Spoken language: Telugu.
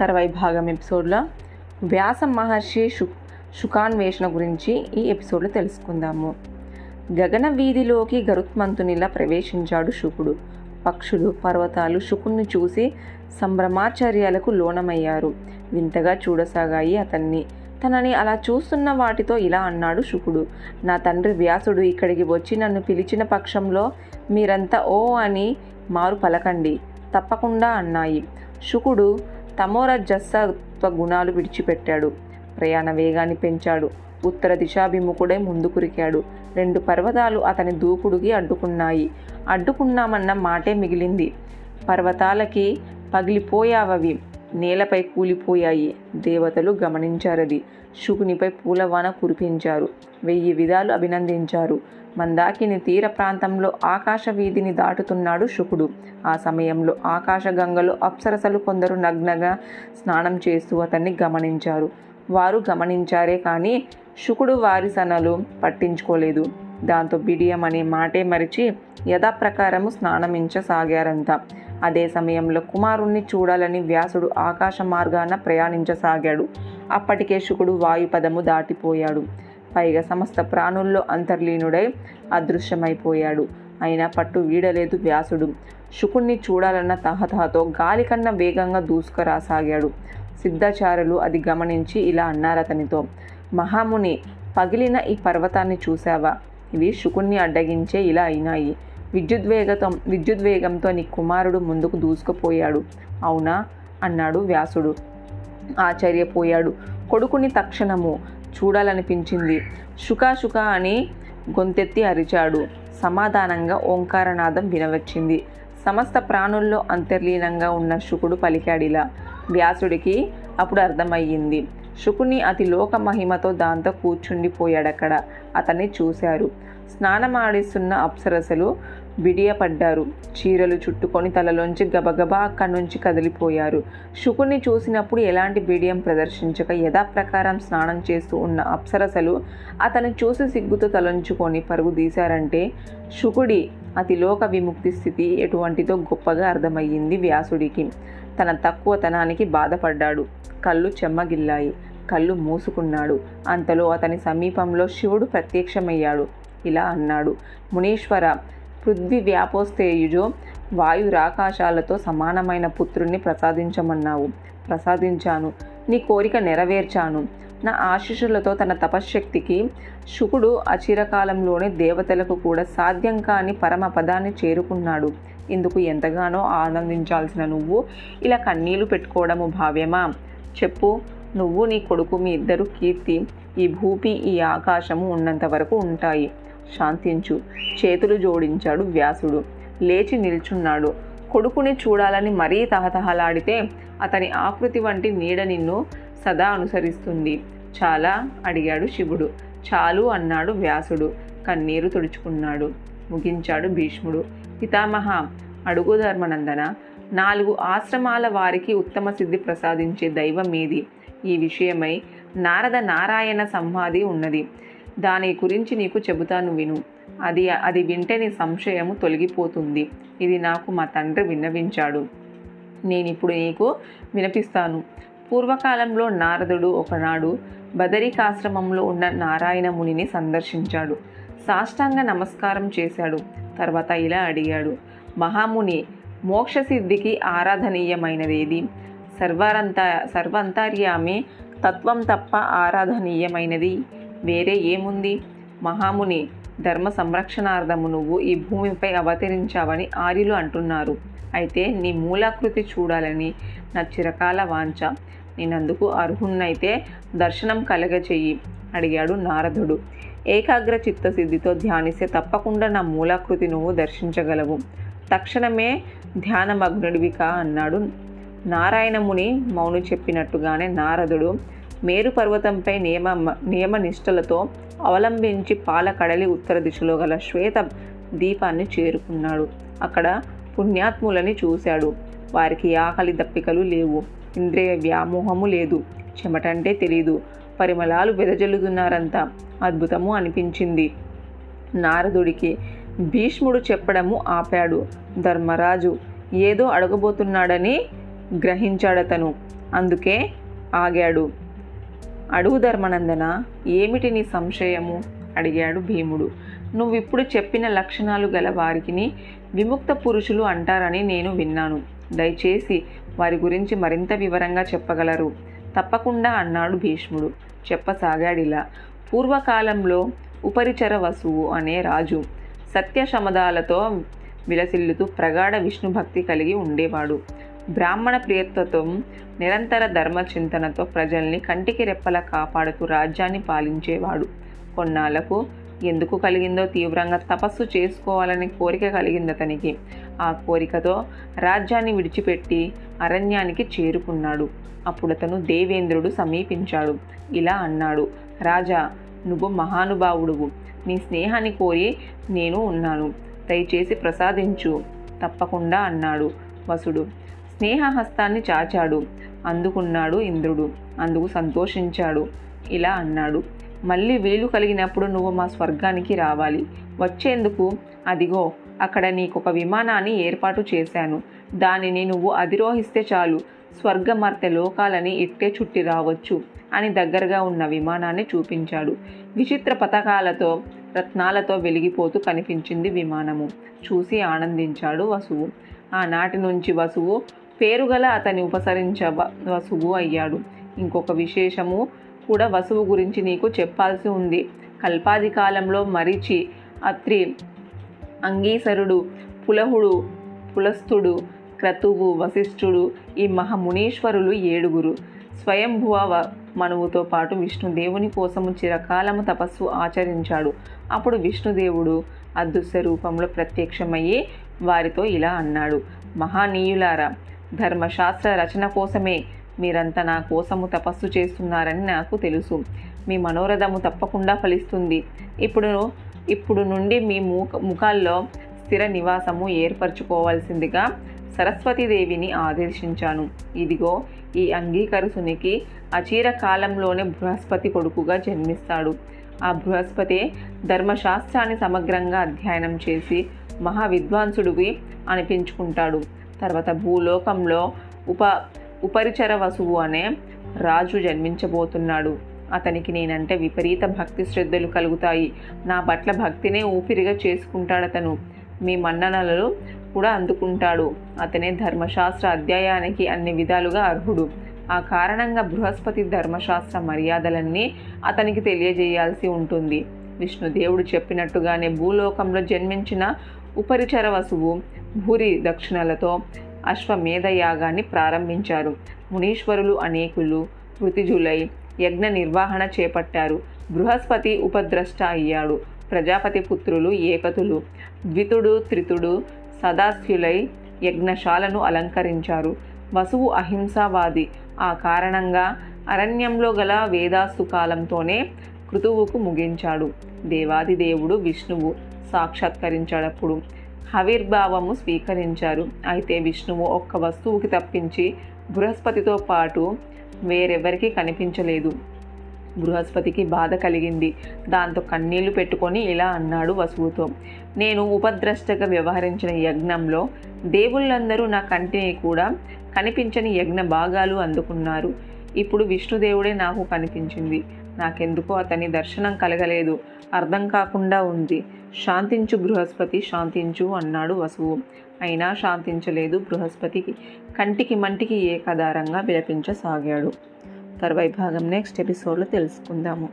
తర్వాయి భాగం ఎపిసోడ్లో వ్యాస మహర్షి శు శుకాన్వేషణ గురించి ఈ ఎపిసోడ్లో తెలుసుకుందాము. గగన వీధిలోకి గరుత్మంతునిలా ప్రవేశించాడు శుకుడు. పక్షులు పర్వతాలు శుకుణ్ణి చూసి సంభ్రమాచార్యాలకు లోనమయ్యారు. వింతగా చూడసాగాయి అతన్ని. తనని అలా చూస్తున్న వాటితో ఇలా అన్నాడు శుకుడు. నా తండ్రి వ్యాసుడు ఇక్కడికి వచ్చి నన్ను పిలిచిన పక్షంలో మీరంతా ఓ అని మారు పలకండి. తప్పకుండా అన్నాయి. శుకుడు తమోరజస్సత్వ గుణాలు విడిచిపెట్టాడు. ప్రయాణ వేగాన్ని పెంచాడు. ఉత్తర దిశాభిముఖుడై ముందుకురికాడు. రెండు పర్వతాలు అతని దూకుడుకి అడ్డుకున్నాయి. అడ్డుకున్నామన్న మాటే మిగిలింది. పర్వతాలకి పగిలిపోయావవి. నేలపై కూలిపోయాయి. దేవతలు గమనించారది. శుకునిపై పూలవాన కురిపించారు. వెయ్యి విధాలు అభినందించారు. మందాకిని తీర ప్రాంతంలో ఆకాశ వీధిని దాటుతున్నాడు శుకుడు. ఆ సమయంలో ఆకాశగంగలో అప్సరసలు కొందరు నగ్నగా స్నానం చేస్తూ అతన్ని గమనించారు. వారు గమనించారే కానీ శుకుడు వారి సనలు పట్టించుకోలేదు. దాంతో బిడియం అనే మాటే మరిచి యథాప్రకారము స్నానమించసాగారంతా అదే సమయంలో కుమారుణ్ణి చూడాలని వ్యాసుడు ఆకాశ మార్గాన ప్రయాణించసాగాడు. అప్పటికే శుకుడు వాయుపదము దాటిపోయాడు. పైగా సమస్త ప్రాణుల్లో అంతర్లీనుడై అదృశ్యమైపోయాడు. అయినా పట్టు వీడలేదు వ్యాసుడు. శుకుణ్ణి చూడాలన్న తహతహతో గాలి కన్నా వేగంగా దూసుకురాసాగాడు. సిద్ధాచారులు అది గమనించి ఇలా అన్నారు అతనితో. మహాముని పగిలిన ఈ పర్వతాన్ని చూశావా? ఇవి శుకుణ్ణి అడ్డగించే ఇలా అయినాయి. విద్యుద్వేగతం విద్యుద్వేగంతో నీ కుమారుడు ముందుకు దూసుకుపోయాడు. అవునా? అన్నాడు వ్యాసుడు. ఆశ్చర్యపోయాడు. కొడుకుని తక్షణము చూడాలనిపించింది. శుకా అని గొంతెత్తి అరిచాడు. సమాధానంగా ఓంకారనాదం వినవచ్చింది. సమస్త ప్రాణుల్లో అంతర్లీనంగా ఉన్న శుకుడు పలికాడిలా. వ్యాసుడికి అప్పుడు అర్థమయ్యింది. శుకుని అతి లోక మహిమతో దాంతో కూర్చుండిపోయాడక్కడ. అతన్ని చూశారు. స్నానమాడిస్తున్న అప్సరసలు బిడియపడ్డారు చీరలు చుట్టుకొని తలలోంచి గబగబా అక్కడి నుంచి కదిలిపోయారు. శుకుని చూసినప్పుడు ఎలాంటి బిడియం ప్రదర్శించక యథాప్రకారం స్నానం చేస్తూ ఉన్న అప్సరసలు అతను చూసి సిగ్గుతో తలంచుకొని పరుగు తీశారంటే శుకుడి అతిలోక విముక్తి స్థితి ఎటువంటిదో గొప్పగా అర్థమయ్యింది వ్యాసుడికి. తన తక్కువతనానికి బాధపడ్డాడు. కళ్ళు చెమ్మగిల్లాయి. కళ్ళు మూసుకున్నాడు. అంతలో అతని సమీపంలో శివుడు ప్రత్యక్షమయ్యాడు. ఇలా అన్నాడు. మునీశ్వర పృథ్వీ వ్యాపోస్తేయుజో వాయురాకాశాలతో సమానమైన పుత్రుణ్ణి ప్రసాదించమన్నావు. ప్రసాదించాను. నీ కోరిక నెరవేర్చాను. నా ఆశీస్సులతో తన తపశ్శక్తికి శుకుడు అచిరకాలంలోనే దేవతలకు కూడా సాధ్యం కాని పరమ పదాన్ని చేరుకున్నాడు. ఇందుకు ఎంతగానో ఆనందించాల్సిన నువ్వు ఇలా కన్నీళ్ళు పెట్టుకోవడము భావ్యమా? చెప్పు. నువ్వు నీ కొడుకు మీ ఇద్దరు కీర్తి. ఈ భూపి ఈ ఆకాశము ఉన్నంత వరకు ఉంటాయి. శాంతించు. చేతులు జోడించాడు వ్యాసుడు. లేచి నిల్చున్నాడు. కొడుకుని చూడాలని మరీ తహతహలాడితే అతని ఆకృతి వంటి నీడ నిన్ను సదా అనుసరిస్తుంది. చాలా అడిగాడు శివుడు. చాలు అన్నాడు వ్యాసుడు. కన్నీరు తుడుచుకున్నాడు. ముగించాడు భీష్ముడు. పితామహ అడుగు ధర్మనందన నాలుగు ఆశ్రమాల వారికి ఉత్తమ సిద్ధి ప్రసాదించే దైవం ఏది ఈ విషయమై నారద నారాయణ సంవాది ఉన్నది. దాని గురించి నీకు చెబుతాను విను. అది అది వింటే నీ సంశయము తొలగిపోతుంది. ఇది నాకు మా తండ్రి విన్నవించాడు. నేనిప్పుడు నీకు వినిపిస్తాను. పూర్వకాలంలో నారదుడు ఒకనాడు బదరికాశ్రమంలో ఉన్న నారాయణ మునిని సందర్శించాడు. సాష్టాంగ నమస్కారం చేశాడు. తర్వాత ఇలా అడిగాడు. మహాముని మోక్షసిద్ధికి ఆరాధనీయమైనదేది? సర్వారంత సర్వంతర్యామి తత్వం తప్ప ఆరాధనీయమైనది? వేరే ఏముంది? మహాముని ధర్మ సంరక్షణార్థము నువ్వు ఈ భూమిపై అవతరించావని ఆర్యులు అంటున్నారు. అయితే నీ మూలాకృతి చూడాలని నా చిరకాల వాంఛ. నేనందుకు అర్హున్నైతే దర్శనం కలగచెయ్యి అడిగాడు నారదుడు. ఏకాగ్ర చిత్తసిద్ధితో ధ్యానిస్తే తప్పకుండా నా మూలాకృతి నువ్వు దర్శించగలవు. తక్షణమే ధ్యానమగ్నుడివికా అన్నాడు. నారాయణముని మౌను చెప్పినట్టుగానే నారదుడు మేరు పర్వతంపై నియమ నియమ నిష్టలతో అవలంబించి పాలకడలి ఉత్తర దిశలో గల శ్వేత దీపాన్ని చేరుకున్నాడు. అక్కడ పుణ్యాత్ములని చూశాడు. వారికి ఆకలి దప్పికలు లేవు. ఇంద్రియ వ్యామోహము లేదు. చెమటంటే తెలీదు. పరిమళాలు వెదజల్లుతున్నారంతా. అద్భుతము అనిపించింది. నారదుడికి భీష్ముడు చెప్పడము ఆపాడు. ధర్మరాజు ఏదో అడగబోతున్నాడని గ్రహించాడతను. అందుకే ఆగాడు. అడుగు ధర్మనందన? ఏమిటి నీ సంశయము? అడిగాడు భీముడు. నువ్విప్పుడు చెప్పిన లక్షణాలు గల వారికి విముక్త పురుషులు అంటారని నేను విన్నాను. దయచేసి వారి గురించి మరింత వివరంగా చెప్పగలరు. తప్పకుండా అన్నాడు భీష్ముడు. చెప్పసాగాడిలా. పూర్వకాలంలో ఉపరిచర వసువు అనే రాజు సత్యశమదాలతో విలసిల్లుతూ ప్రగాఢ విష్ణు భక్తి కలిగి ఉండేవాడు. బ్రాహ్మణ ప్రియత్వతం నిరంతర ధర్మ చింతనతో ప్రజల్ని కంటికి రెప్పలా కాపాడుతూ రాజ్యాన్ని పాలించేవాడు. కొన్నాళ్ళకు ఎందుకు కలిగిందో తీవ్రంగా తపస్సు చేసుకోవాలనే కోరిక కలిగింది అతనికి ఆ కోరికతో రాజ్యాన్ని విడిచిపెట్టి అరణ్యానికి చేరుకున్నాడు. అప్పుడు అతను దేవేంద్రుడు సమీపించాడు. ఇలా అన్నాడు రాజా నువ్వు మహానుభావుడువు. నీ స్నేహాన్ని కోరి నేను ఉన్నాను. దయచేసి ప్రసాదించు. తప్పకుండా అన్నాడు వసుడు. స్నేహహస్తాన్ని చాచాడు. అందుకున్నాడు ఇంద్రుడు. అందుకు సంతోషించాడు. ఇలా అన్నాడు. మళ్ళీ వీలు కలిగినప్పుడు నువ్వు మా స్వర్గానికి రావాలి. వచ్చేందుకు అదిగో అక్కడ నీకొక విమానాన్ని ఏర్పాటు చేశాను. దానిని నువ్వు అధిరోహిస్తే చాలు. స్వర్గమర్తె లోకాలని ఇట్టే చుట్టి రావచ్చు అని దగ్గరగా ఉన్న విమానాన్ని చూపించాడు. విచిత్ర పథకాలతో రత్నాలతో వెలిగిపోతూ కనిపించింది విమానము. చూసి ఆనందించాడు వసువు. ఆనాటి నుంచి వసువు పేరుగల అతని ఉపసరించ వసువు అయ్యాడు. ఇంకొక విశేషము కూడా వసువు గురించి నీకు చెప్పాల్సి ఉంది. కల్పాది కాలంలో మరిచి అత్రి అంగీసరుడు పులహుడు పులస్థుడు క్రతువు వశిష్ఠుడు ఈ మహామునీశ్వరులు ఏడుగురు. స్వయంభువ వ- మనువుతో పాటు విష్ణుదేవుని కోసము చిరకాలము తపస్సు ఆచరించాడు. అప్పుడు విష్ణుదేవుడు అదృశ్య రూపంలో ప్రత్యక్షమయ్యి వారితో ఇలా అన్నాడు. మహానీయులారా ధర్మశాస్త్ర రచన కోసమే మీరంతా నా కోసము తపస్సు చేస్తున్నారని నాకు తెలుసు. మీ మనోరథము తప్పకుండా ఫలిస్తుంది. ఇప్పుడు ఇప్పుడు నుండి మీ ముఖ ముఖాల్లో స్థిర నివాసము ఏర్పరచుకోవాల్సిందిగా సరస్వతీదేవిని ఆదేశించాను. ఇదిగో ఈ అంగీకరుసునికి అచీర కాలంలోనే బృహస్పతి కొడుకుగా జన్మిస్తాడు. ఆ బృహస్పతి ధర్మశాస్త్రాన్ని సమగ్రంగా అధ్యయనం చేసి మహా విద్వాంసుడివి అనిపించుకుంటాడు. తర్వాత భూలోకంలో ఉప ఉపరిచర వసువు అనే రాజు జన్మించబోతున్నాడు. అతనికి నేనంటే విపరీత భక్తి శ్రద్ధలు కలుగుతాయి. నా పట్ల భక్తినే ఊపిరిగా చేసుకుంటాడు అతను మీ మన్ననలు కూడా అందుకుంటాడు. అతనే ధర్మశాస్త్ర అధ్యాయానికి అన్ని విధాలుగా అర్హుడు. ఆ కారణంగా బృహస్పతి ధర్మశాస్త్ర మర్యాదలన్నీ అతనికి తెలియజేయాల్సి ఉంటుంది. విష్ణుదేవుడు చెప్పినట్టుగానే భూలోకంలో జన్మించిన ఉపరిచర వసువు భూరి దక్షిణలతో అశ్వమేధ యాగాన్ని ప్రారంభించారు. మునీశ్వరులు అనేకులు వృతిజులై యజ్ఞ నిర్వహణ చేపట్టారు. బృహస్పతి ఉపద్రష్ట అయ్యాడు ప్రజాపతి పుత్రులు ఏకతులు. ద్వితుడు త్రితుడు సదాస్యులై యజ్ఞశాలను అలంకరించారు. వసువు అహింసావాది. ఆ కారణంగా అరణ్యంలో గల వేదాస్తు కాలంతోనే కృతువుకు ముగించాడు. దేవాది దేవుడు విష్ణువు. సాక్షాత్కరించాడప్పుడు. హవిర్భావము స్వీకరించారు. అయితే విష్ణువు ఒక్క వస్తువుకి తప్పించి బృహస్పతితో పాటు వేరెవరికి కనిపించలేదు. బృహస్పతికి బాధ కలిగింది. దాంతో కన్నీళ్ళు పెట్టుకొని ఇలా అన్నాడు వసువుతో. నేను ఉపద్రష్టగా వ్యవహరించిన యజ్ఞంలో దేవుళ్ళందరూ నా కంటిని కూడా కనిపించని యజ్ఞ భాగాలు అందుకున్నారు. ఇప్పుడు విష్ణుదేవుడే నాకు కనిపించింది. నాకెందుకో అతని దర్శనం కలగలేదు. అర్థం కాకుండా ఉంది. శాంతించు బృహస్పతి శాంతించు అన్నాడు వసువు. అయినా శాంతించలేదు బృహస్పతికి కంటికి మంటికి ఏకాధారంగా విలపించసాగాడు. తర్వాయి భాగం నెక్స్ట్ ఎపిసోడ్లో తెలుసుకుందాము.